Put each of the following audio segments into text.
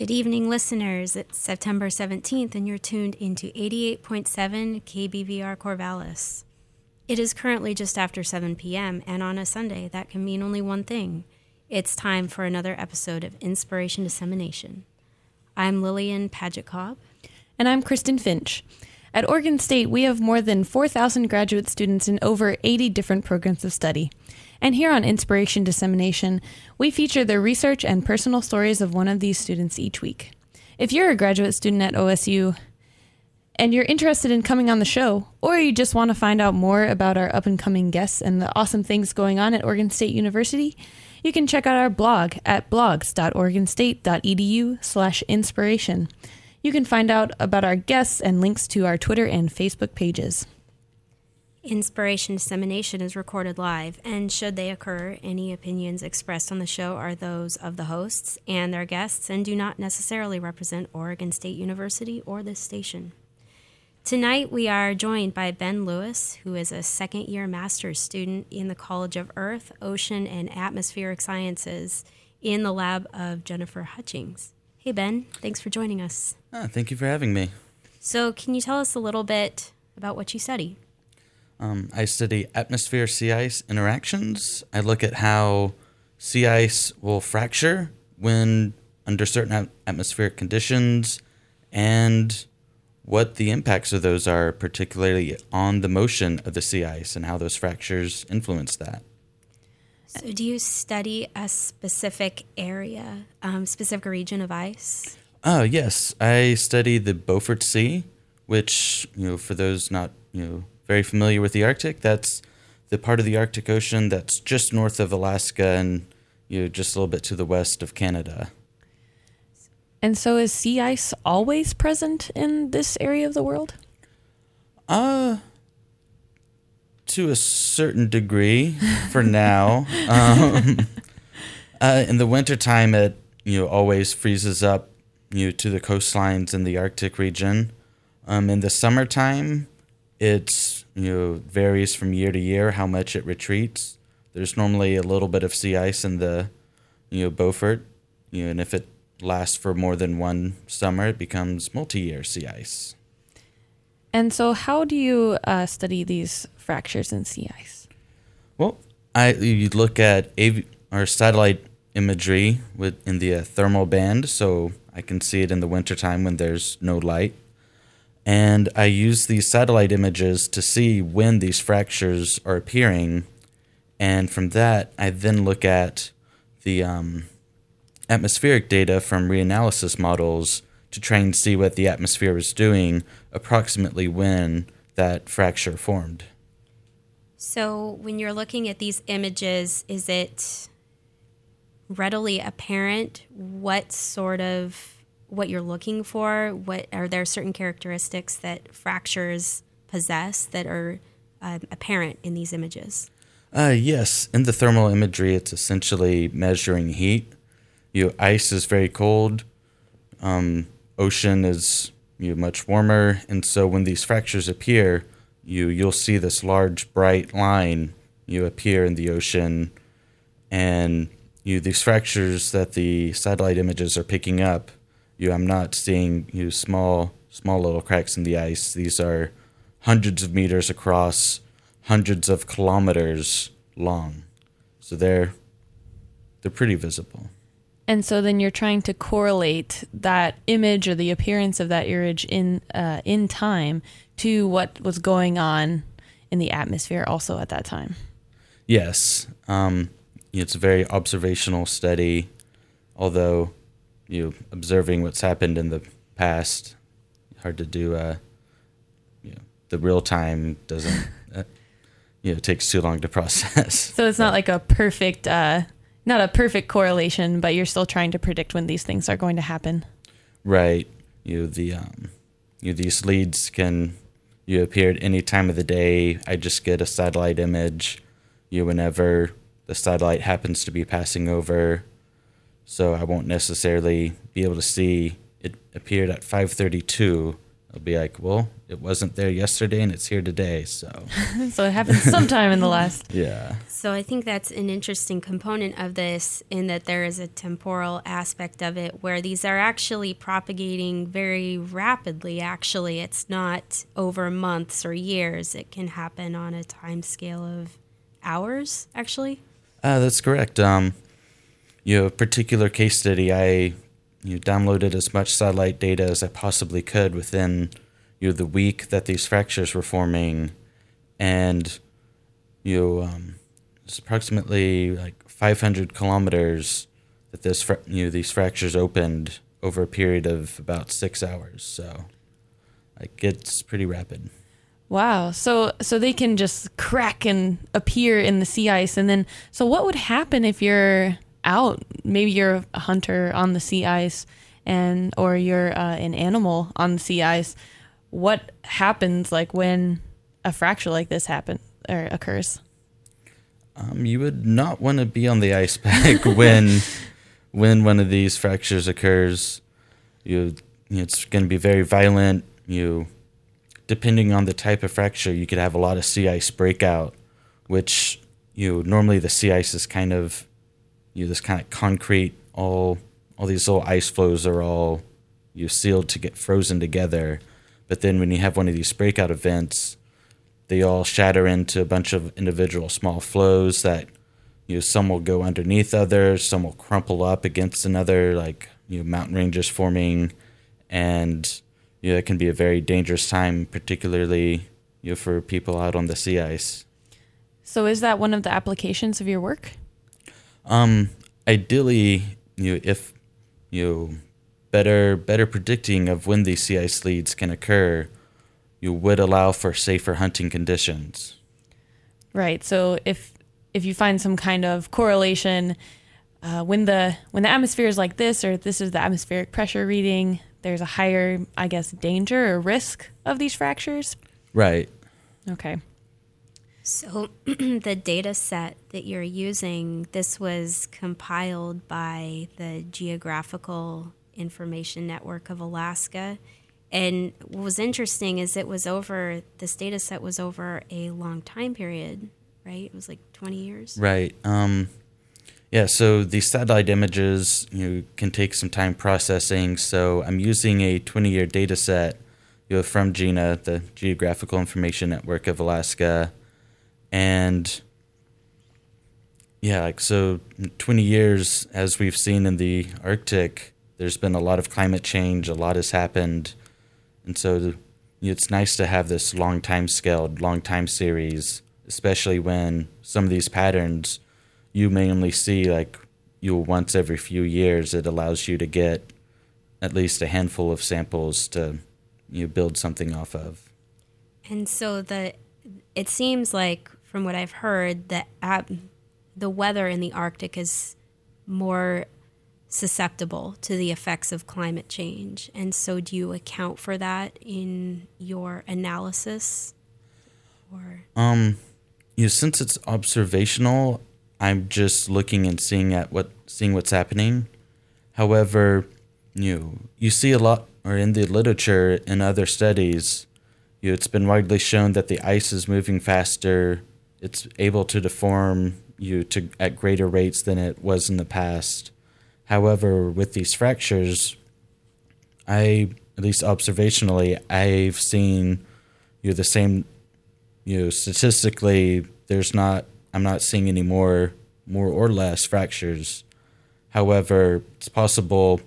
Good evening, listeners. It's September 17th, and you're tuned into 88.7 KBVR Corvallis. It is currently just after 7 p.m., and on a Sunday, that can mean only one thing it's time for another episode of Inspiration Dissemination. I'm Lillian Paget Cobb. And I'm Kristen Finch. At Oregon State, we have more than 4,000 graduate students in over 80 different programs of study. And here on Inspiration Dissemination, we feature the research and personal stories of one of these students each week. If you're a graduate student at OSU and you're interested in coming on the show, or you just want to find out more about our up and coming guests and the awesome things going on at Oregon State University, you can check out our blog at blogs.oregonstate.edu slash inspiration. You can find out about our guests and links to our Twitter and Facebook pages. Inspiration dissemination is recorded live, and should they occur, any opinions expressed on the show are those of the hosts and their guests and do not necessarily represent Oregon State University or this station. Tonight, we are joined by Ben Lewis, who is a second year master's student in the College of Earth, Ocean, and Atmospheric Sciences in the lab of Jennifer Hutchings. Hey, Ben, thanks for joining us. Ah, thank you for having me. So, can you tell us a little bit about what you study? Um, I study atmosphere sea ice interactions. I look at how sea ice will fracture when under certain atmospheric conditions and what the impacts of those are, particularly on the motion of the sea ice and how those fractures influence that. So, do you study a specific area, um, specific region of ice? Oh, yes. I study the Beaufort Sea, which, you know, for those not, you know, very familiar with the Arctic, that's the part of the Arctic Ocean that's just north of Alaska and, you know, just a little bit to the west of Canada. And so is sea ice always present in this area of the world? Uh to a certain degree for now. um, uh, in the wintertime it you know always freezes up you know, to the coastlines in the Arctic region. Um, in the summertime it's you know varies from year to year how much it retreats. There's normally a little bit of sea ice in the you know Beaufort, you know, and if it lasts for more than one summer, it becomes multi-year sea ice. And so, how do you uh, study these fractures in sea ice? Well, I you look at av- our satellite imagery with in the uh, thermal band, so I can see it in the wintertime when there's no light. And I use these satellite images to see when these fractures are appearing. And from that, I then look at the um, atmospheric data from reanalysis models to try and see what the atmosphere was doing approximately when that fracture formed. So, when you're looking at these images, is it readily apparent what sort of what you're looking for? What are there certain characteristics that fractures possess that are uh, apparent in these images? Uh, yes, in the thermal imagery, it's essentially measuring heat you know, ice is very cold. Um, ocean is you know, much warmer, and so when these fractures appear, you you'll see this large bright line you appear in the ocean, and you these fractures that the satellite images are picking up. You, I'm not seeing you small small little cracks in the ice. These are hundreds of meters across, hundreds of kilometers long. So they're they're pretty visible. And so then you're trying to correlate that image or the appearance of that image in uh, in time to what was going on in the atmosphere also at that time. Yes, um, it's a very observational study. Although you know, observing what's happened in the past, hard to do. Uh, you know, the real time doesn't. Uh, you know, it takes too long to process. So it's not like a perfect uh, not a perfect correlation, but you're still trying to predict when these things are going to happen. Right. You the um, you these leads can you appear at any time of the day. I just get a satellite image. You whenever the satellite happens to be passing over, so I won't necessarily be able to see it appeared at 5:32 I'll be like, well, it wasn't there yesterday and it's here today. So, so it happened sometime in the last. yeah. So I think that's an interesting component of this in that there is a temporal aspect of it where these are actually propagating very rapidly. Actually, it's not over months or years. It can happen on a time scale of hours, actually. Uh, that's correct. Um, you know, particular case study, I you know, downloaded as much satellite data as I possibly could within you know, the week that these fractures were forming, and you know, um, it's approximately like 500 kilometers that this fra- you know these fractures opened over a period of about six hours. So, like, it's pretty rapid. Wow. So so they can just crack and appear in the sea ice and then so what would happen if you're out. Maybe you're a hunter on the sea ice, and or you're uh, an animal on the sea ice. What happens like when a fracture like this happen or occurs? Um, you would not want to be on the ice pack when when one of these fractures occurs. You, it's going to be very violent. You, depending on the type of fracture, you could have a lot of sea ice breakout, which you normally the sea ice is kind of you know, this kind of concrete, all all these little ice floes are all you sealed to get frozen together. But then when you have one of these breakout events, they all shatter into a bunch of individual small floes that you know some will go underneath others, some will crumple up against another, like you know mountain ranges forming, and you know it can be a very dangerous time, particularly you know for people out on the sea ice. So is that one of the applications of your work? Um, ideally, you know, if you know, better better predicting of when these sea ice leads can occur, you would allow for safer hunting conditions. Right. So if if you find some kind of correlation uh, when the when the atmosphere is like this, or this is the atmospheric pressure reading, there's a higher, I guess, danger or risk of these fractures. Right. Okay. So, the data set that you're using, this was compiled by the Geographical Information Network of Alaska. And what was interesting is it was over, this data set was over a long time period, right? It was like 20 years. Right. Um, yeah, so these satellite images you know, can take some time processing. So I'm using a 20 year data set you know, from GINA, the Geographical Information Network of Alaska and yeah, like so 20 years as we've seen in the Arctic, there's been a lot of climate change, a lot has happened. And so it's nice to have this long time scaled, long time series, especially when some of these patterns you may only see like you once every few years. It allows you to get at least a handful of samples to you know, build something off of. And so the it seems like from what I've heard, that the weather in the Arctic is more susceptible to the effects of climate change. And so, do you account for that in your analysis? Or um, you know, since it's observational, I'm just looking and seeing at what seeing what's happening. However, you know, you see a lot, or in the literature in other studies, you know, it's been widely shown that the ice is moving faster it's able to deform you to at greater rates than it was in the past. However, with these fractures, I at least observationally, I've seen you the same. You know, statistically, there's not. I'm not seeing any more, more or less fractures. However, it's possible.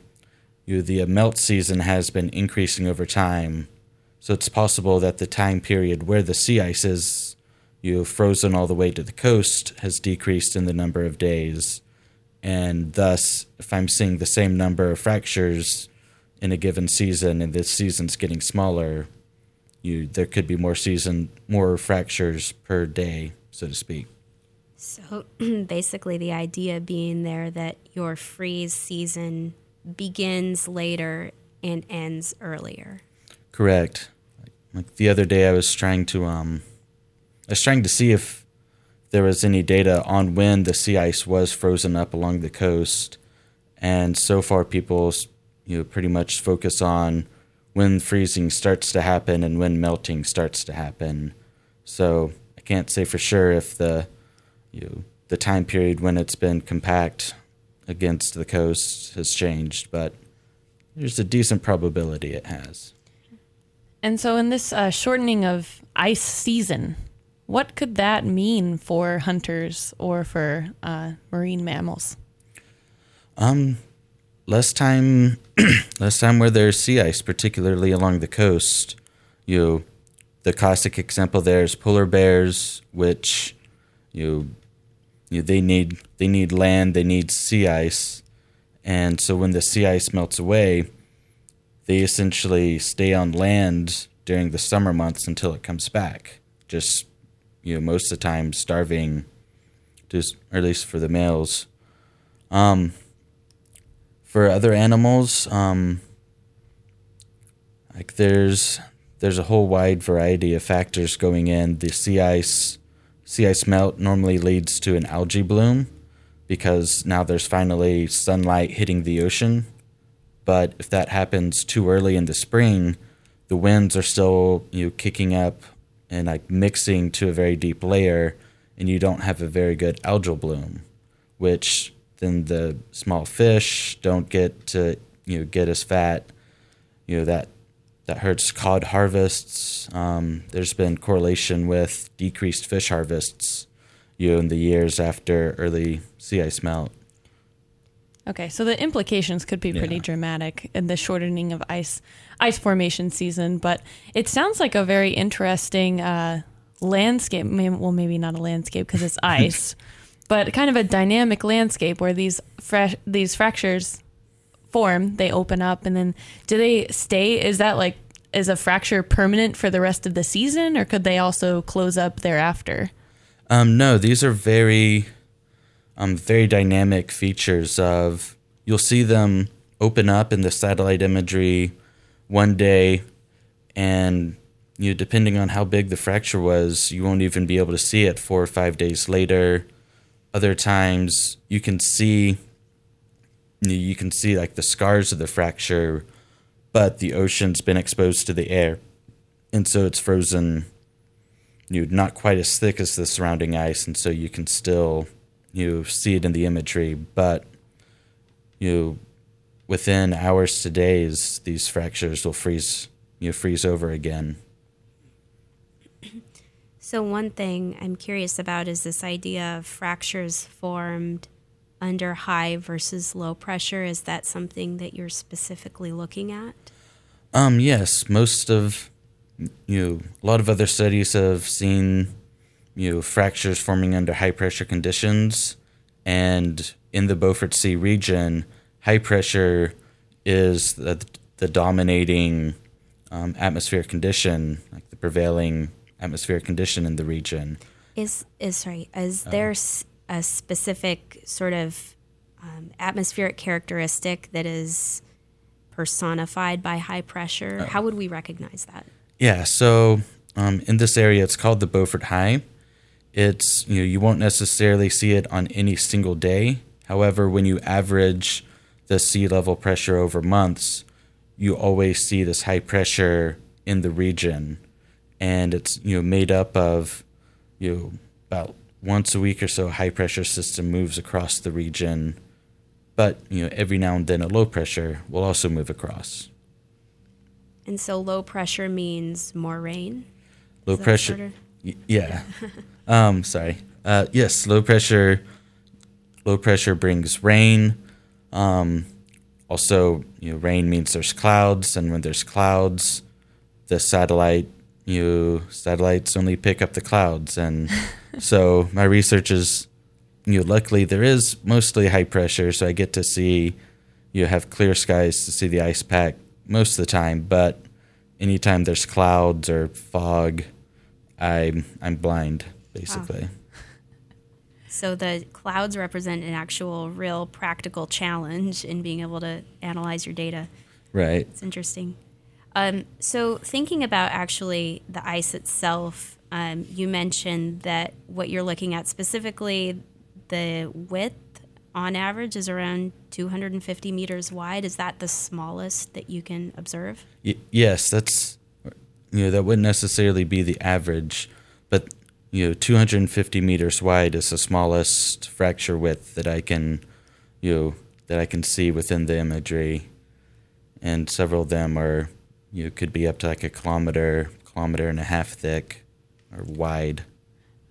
You know, the melt season has been increasing over time, so it's possible that the time period where the sea ice is you have frozen all the way to the coast has decreased in the number of days. And thus, if I'm seeing the same number of fractures in a given season and this season's getting smaller, you there could be more season more fractures per day, so to speak. So basically the idea being there that your freeze season begins later and ends earlier. Correct. Like the other day I was trying to um I was trying to see if there was any data on when the sea ice was frozen up along the coast, and so far people, you know, pretty much focus on when freezing starts to happen and when melting starts to happen. So I can't say for sure if the you know, the time period when it's been compact against the coast has changed, but there's a decent probability it has. And so, in this uh, shortening of ice season, what could that mean for hunters or for uh, marine mammals? Um, less time, less time where there's sea ice, particularly along the coast. You, know, the classic example there is polar bears, which you, you know, they need they need land, they need sea ice, and so when the sea ice melts away, they essentially stay on land during the summer months until it comes back. Just you know, most of the time starving, just or at least for the males. Um, for other animals, um, like there's there's a whole wide variety of factors going in. The sea ice sea ice melt normally leads to an algae bloom because now there's finally sunlight hitting the ocean. But if that happens too early in the spring, the winds are still you know, kicking up and like mixing to a very deep layer, and you don't have a very good algal bloom, which then the small fish don't get to you know get as fat. You know that that hurts cod harvests. Um, there's been correlation with decreased fish harvests, you know, in the years after early sea ice melt. Okay, so the implications could be pretty yeah. dramatic in the shortening of ice ice formation season, but it sounds like a very interesting uh, landscape. Well, maybe not a landscape because it's ice, but kind of a dynamic landscape where these fresh these fractures form, they open up, and then do they stay? Is that like is a fracture permanent for the rest of the season, or could they also close up thereafter? Um, no, these are very um, very dynamic features of you'll see them open up in the satellite imagery one day and you know, depending on how big the fracture was, you won't even be able to see it four or five days later. Other times you can see you can see like the scars of the fracture, but the ocean's been exposed to the air. And so it's frozen you know, not quite as thick as the surrounding ice, and so you can still you see it in the imagery, but you within hours to days, these fractures will freeze you freeze over again. So one thing I'm curious about is this idea of fractures formed under high versus low pressure. Is that something that you're specifically looking at? Um, yes, most of you know, a lot of other studies have seen you know, fractures forming under high pressure conditions. And in the Beaufort Sea region, high pressure is the, the dominating um, atmospheric condition, like the prevailing atmospheric condition in the region. Is is sorry? Is uh, there a specific sort of um, atmospheric characteristic that is personified by high pressure? Uh, How would we recognize that? Yeah, so um, in this area, it's called the Beaufort High, it's you know you won't necessarily see it on any single day. However, when you average the sea level pressure over months, you always see this high pressure in the region, and it's you know made up of you know about once a week or so a high pressure system moves across the region, but you know every now and then a low pressure will also move across. And so low pressure means more rain. Low pressure. Yeah. Um, sorry. Uh, yes, low pressure. Low pressure brings rain. Um, also, you know, rain means there's clouds, and when there's clouds, the satellite, you satellites only pick up the clouds, and so my research is, you know, luckily there is mostly high pressure, so I get to see, you have clear skies to see the ice pack most of the time, but anytime there's clouds or fog, I'm I'm blind basically. Wow. So the clouds represent an actual, real, practical challenge in being able to analyze your data. Right. It's interesting. Um, so thinking about actually the ice itself, um, you mentioned that what you're looking at specifically, the width on average is around 250 meters wide. Is that the smallest that you can observe? Y- yes, that's you know that wouldn't necessarily be the average, but you know 250 meters wide is the smallest fracture width that I can you know that I can see within the imagery, and several of them are you know, could be up to like a kilometer, kilometer and a half thick, or wide.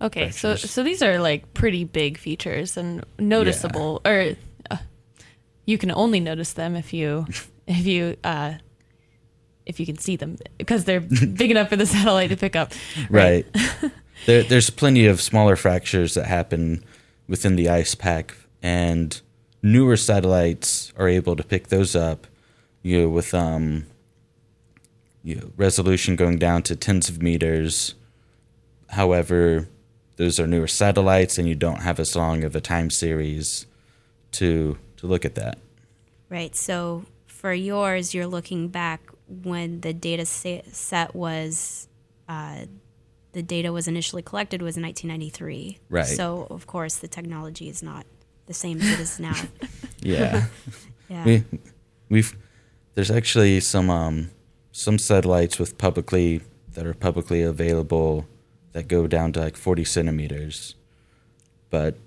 Okay, so fractures. so these are like pretty big features and noticeable, or uh, you can only notice them if you if you uh, if you can see them because they're big enough for the satellite to pick up. Right. there, there's plenty of smaller fractures that happen within the ice pack, and newer satellites are able to pick those up. You know, with um, you know, resolution going down to tens of meters. However, those are newer satellites, and you don't have as long of a time series to to look at that. Right. So for yours, you're looking back when the data set was, uh, the data was initially collected was in 1993. Right. So of course the technology is not the same as it is now. Yeah. Yeah. we we've there's actually some um some satellites with publicly that are publicly available that go down to like 40 centimeters but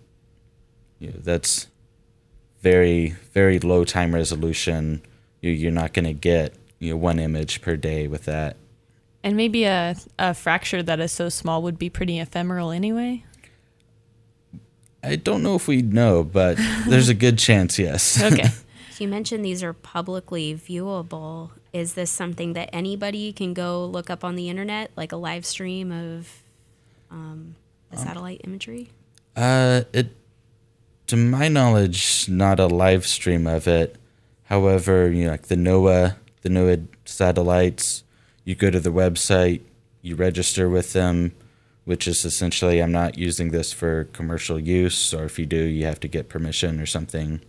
you know, that's very very low time resolution you, you're not going to get you know one image per day with that And maybe a a fracture that is so small would be pretty ephemeral anyway. i don't know if we know but there's a good chance yes Okay. So you mentioned these are publicly viewable. Is this something that anybody can go look up on the internet, like a live stream of um, the satellite imagery? Uh, it, to my knowledge, not a live stream of it. However, you know, like the NOAA, the NOAA satellites, you go to the website, you register with them, which is essentially I'm not using this for commercial use, or if you do, you have to get permission or something,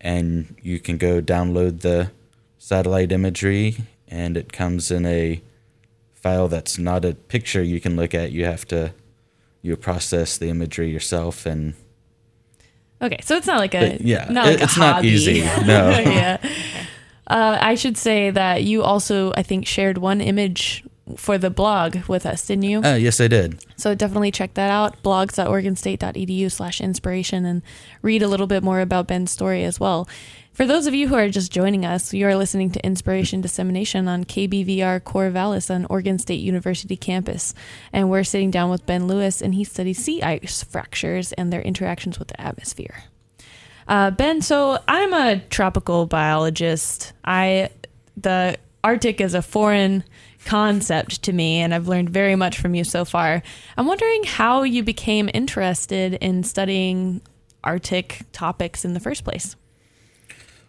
and you can go download the satellite imagery, and it comes in a file that's not a picture you can look at. You have to you process the imagery yourself and Okay, so it's not like a But, yeah, not like it's not hobby. easy, no. yeah. Uh, I should say that you also, I think, shared one image for the blog with us, didn't you? uh, yes i did So definitely check that out, blogs.oregonstate.edu slash inspiration, and read a little bit more about Ben's story as well. For those of you who are just joining us, you are listening to Inspiration Dissemination on KBVR Corvallis on Oregon State University campus. And we're sitting down with Ben Lewis, and he studies sea ice fractures and their interactions with the atmosphere. Uh, ben, so I'm a tropical biologist. I the Arctic is a foreign concept to me, and I've learned very much from you so far. I'm wondering how you became interested in studying Arctic topics in the first place.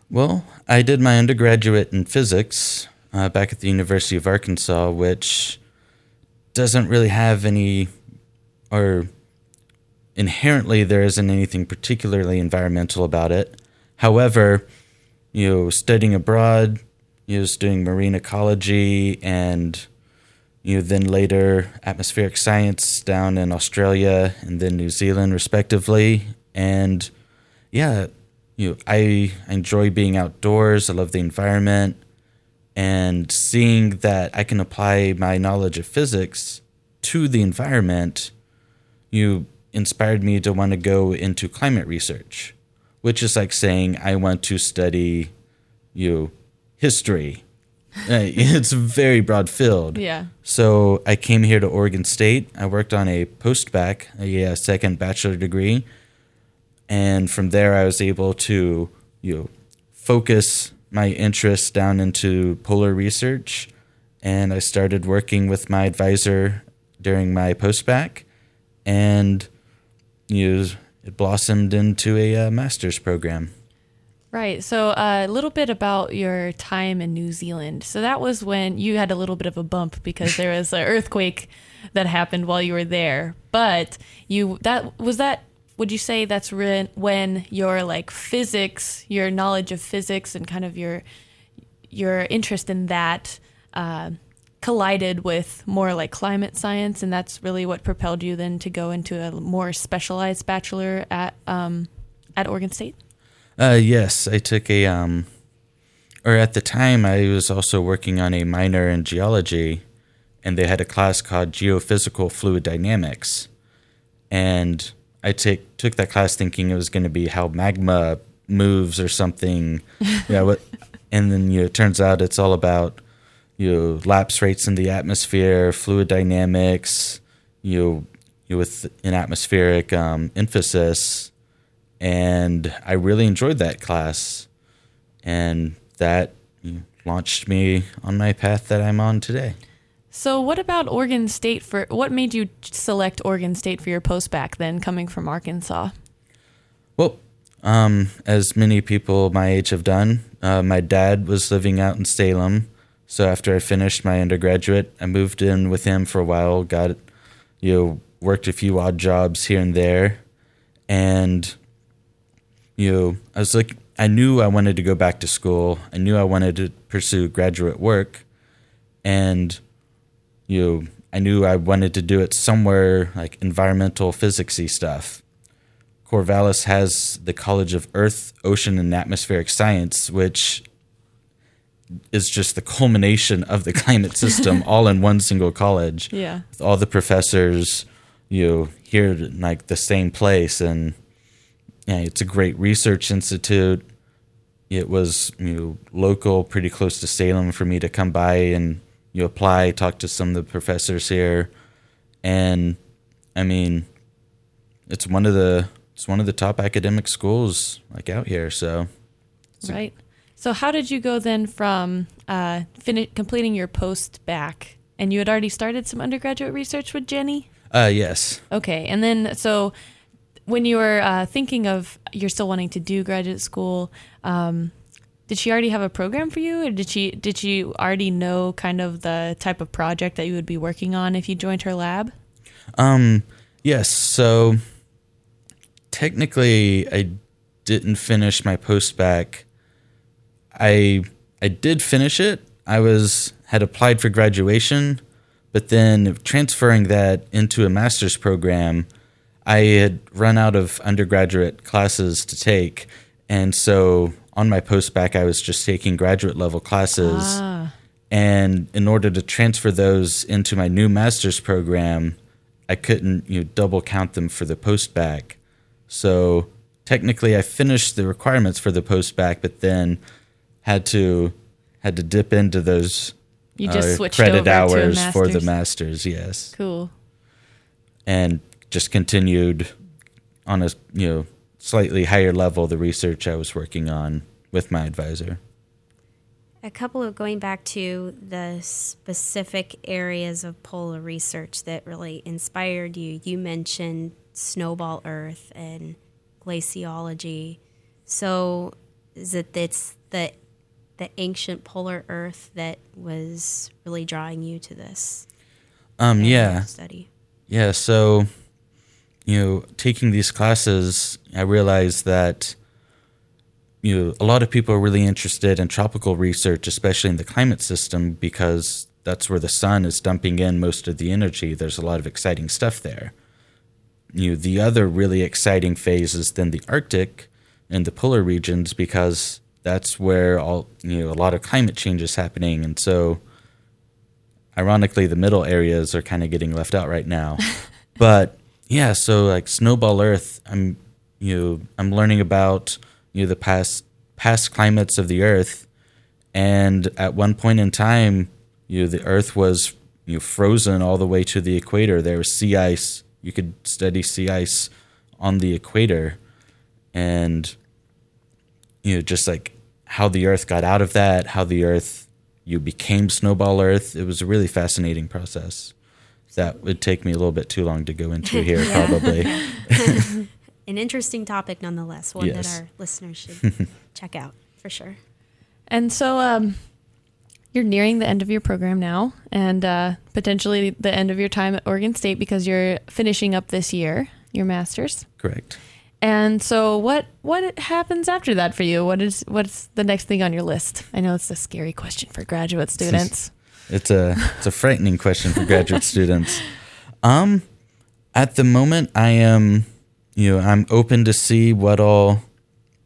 well i did my undergraduate in physics uh, back at the university of arkansas which doesn't really have any or inherently there isn't anything particularly environmental about it however you know studying abroad you know studying marine ecology and you know, then later atmospheric science down in Australia and then New Zealand, respectively. And yeah, you know, I enjoy being outdoors. I love the environment, and seeing that I can apply my knowledge of physics to the environment, you inspired me to want to go into climate research, which is like saying I want to study, you know, history. It's a very broad field. Yeah. So I came here to Oregon State. I worked on a post-bac, a, uh second bachelor degree, and from there I was able to, you know, focus my interests down into polar research, and I started working with my advisor during my post-bac, and you it blossomed into a uh, master's program. Right. So uh, a little bit about your time in New Zealand. So that was when you had a little bit of a bump because there was an earthquake that happened while you were there. But you that was that. Would you say that's re- when your like physics, your knowledge of physics, and kind of your your interest in that uh, collided with more like climate science, and that's really what propelled you then to go into a more specialized bachelor at um, at Oregon State. Uh, yes, I took a um, or at the time I was also working on a minor in geology, and they had a class called geophysical fluid dynamics, and I take took that class thinking it was going to be how magma moves or something, yeah. What, and then you know, it turns out it's all about you know, lapse rates in the atmosphere, fluid dynamics, you know, you know, with an atmospheric um, emphasis, and I really enjoyed that class, and that launched me on my path that I'm on today. So, what about Oregon State for what made you select Oregon State for your post bac then, coming from Arkansas? Well, um, as many people my age have done, uh, my dad was living out in Salem. So after I finished my undergraduate, I moved in with him for a while, got, you know, worked a few odd jobs here and there. And, you know, I was like, I knew I wanted to go back to school. I knew I wanted to pursue graduate work. And, you know, I knew I wanted to do it somewhere like environmental physicsy stuff. Corvallis has the College of Earth, Ocean, and Atmospheric Science, which is just the culmination of the climate system all in one single college. Yeah. With all the professors, you know, here in like the same place and yeah, it's a great research institute. It was, you know, local, pretty close to Salem for me to come by and you apply, talk to some of the professors here. And I mean, it's one of the it's one of the top academic schools like out here. So, right. So, how did you go then from uh, fin- completing your post bac, and you had already started some undergraduate research with Jenny? Uh, yes. Okay, and then so when you were uh, thinking of you're still wanting to do graduate school, um, did she already have a program for you, or did she did she already know kind of the type of project that you would be working on if you joined her lab? Um, yes. So technically, I didn't finish my post bac. I I did finish it. I was had applied for graduation, but then transferring that into a master's program, I had run out of undergraduate classes to take, and so on my post bac, I was just taking graduate level classes. Ah. And in order to transfer those into my new master's program, I couldn't you know, double count them for the post bac. So technically, I finished the requirements for the post bac, but then had to had to dip into those You just uh, switched credit over to hours for the master's. masters. Yes, Cool. and just continued on a you know slightly higher level the research I was working on with my advisor. A couple of going back to the specific areas of polar research that really inspired you. You mentioned snowball Earth and glaciology. So, is it it's the the ancient polar Earth that was really drawing you to this? Um, yeah, Study. Yeah, so you know, taking these classes, I realized that you know, a lot of people are really interested in tropical research, especially in the climate system because that's where the sun is dumping in most of the energy. There's a lot of exciting stuff there. You know, the other really exciting phase is then the Arctic and the polar regions because that's where all you know a lot of climate change is happening. And so ironically the middle areas are kind of getting left out right now. But yeah so like snowball earth i'm you know i'm learning about you know the past past climates of the earth. And at one point in time you know the earth was you know, frozen all the way to the equator. There was sea ice. You could study sea ice on the equator. And you know just like how the earth got out of that how the earth you became snowball earth it was a really fascinating process that would take me a little bit too long to go into here probably An interesting topic, nonetheless. One Yes. that our listeners should check out for sure. And so um, you're nearing the end of your program now, and uh, potentially the end of your time at Oregon State because you're finishing up this year your master's. correct And so, what what happens after that for you? What is what's the next thing on your list? I know it's a scary question for graduate students. It's a it's a frightening question for graduate students. Um, at the moment, I am, you know, I'm open to see what all,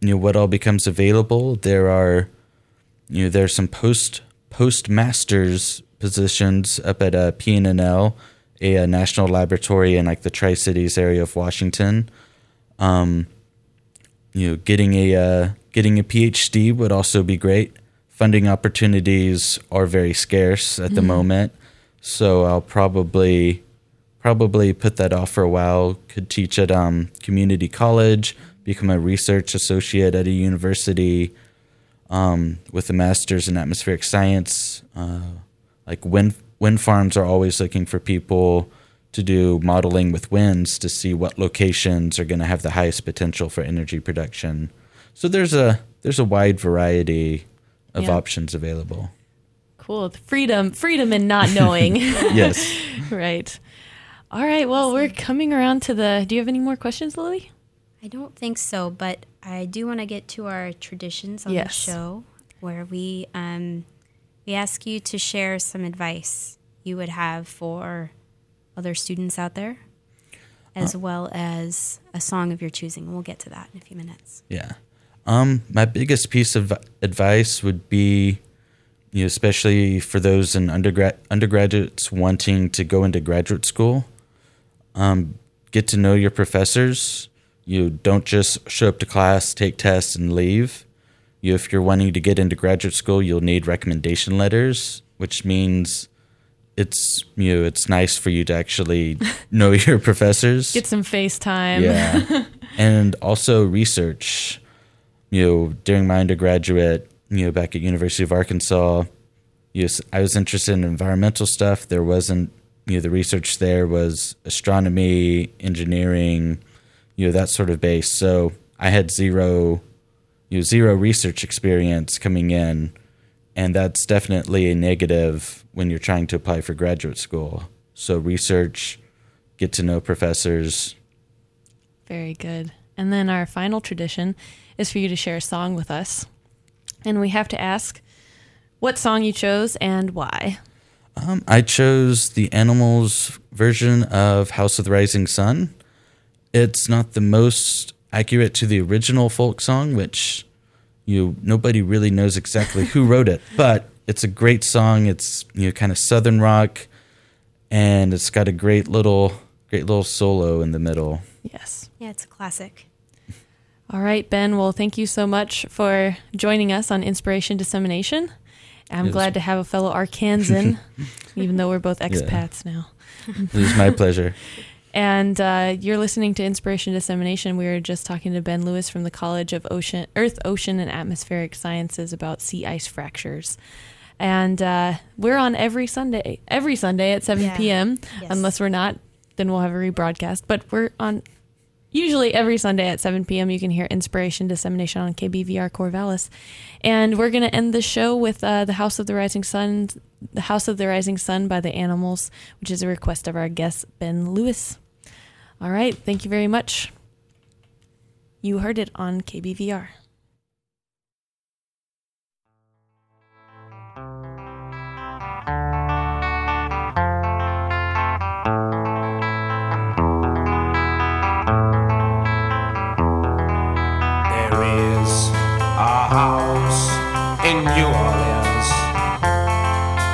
you know what all becomes available. There are you know there's some post post masters positions up at uh, PNNL, a, a national laboratory in like the Tri Cities area of Washington. Um, you know, getting a uh, getting a PhD would also be great. Funding opportunities are very scarce at the moment, so I'll probably probably put that off for a while. Could teach at um, community college, become a research associate at a university um, with a master's in atmospheric science. Uh, like wind wind farms are always looking for people to do modeling with winds to see what locations are going to have the highest potential for energy production. So there's a there's a wide variety of Yeah. options available. Cool. Freedom, freedom in not knowing. Yes. right. All right. Well, we're coming around to the. Do you have any more questions, Lily? I don't think so, but I do want to get to our traditions on Yes. the show, where we um, we ask you to share some advice you would have for other students out there, as well as a song of your choosing. We'll get to that in a few minutes. Yeah. Um, my biggest piece of advice would be, you know, especially for those in undergrad undergraduates wanting to go into graduate school, um, get to know your professors. You don't just show up to class, take tests, and leave. You, if you're wanting to get into graduate school, you'll need recommendation letters, which means it's you know it's nice for you to actually know your professors. Get some FaceTime. Yeah. and also research. You know, during my undergraduate, you know, back at University of Arkansas, yes, I was interested in environmental stuff. There wasn't, you know, the research there was astronomy, engineering, you know, that sort of base. So I had zero, you know, zero research experience coming in. And that's definitely a negative when you're trying to apply for graduate school. So research, get to know professors, Very good. And then our final tradition is for you to share a song with us. And we have to ask what song you chose and why. Um, I chose the Animals version of House of the Rising Sun. It's not the most accurate to the original folk song, which you nobody really knows exactly who wrote it, but it's a great song. It's you know kind of southern rock, and it's got a great little great little solo in the middle. Yes. Yeah, it's a classic. All right, Ben. Well, thank you so much for joining us on Inspiration Dissemination. I'm Yes. glad to have a fellow Arkansan, even though we're both expats now. It was my pleasure. And uh, you're listening to Inspiration Dissemination. We were just talking to Ben Lewis from the College of Ocean, Earth, Ocean, and Atmospheric Sciences about sea ice fractures. And uh, we're on every Sunday, every Sunday at 7 Yeah. p.m. Yes. Unless we're not, then we'll have a rebroadcast. But we're on usually every Sunday at 7 p.m. You can hear Inspiration Dissemination on KBVR Corvallis. And we're going to end the show with uh, The House of the Rising Sun, The House of the Rising Sun by the Animals, which is a request of our guest, Ben Lewis. All right. Thank you very much. You heard it on KBVR. There is a house in New